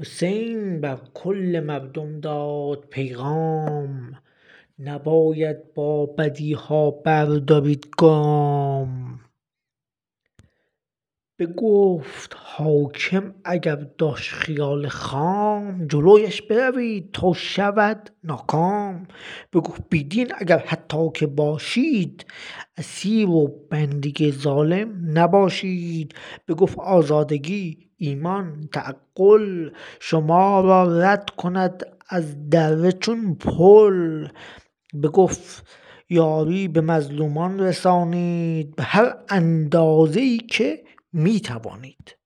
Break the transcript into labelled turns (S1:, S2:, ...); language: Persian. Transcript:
S1: حسین بر کل مردم داد پیغام. نباید با بدیها بردارید گام. بگفت حاکم اگر داشت خیال خام جلویش بروید تا شود ناکام. بگفت بی دین اگر حتی که باشید اسیر و بنده ظالم نباشید. بگفت آزادگی ایمان تعقل شما را رد کند از دره چون پل. بگفت یاری به مظلومان رسانید به هر اندازه ای که می توانید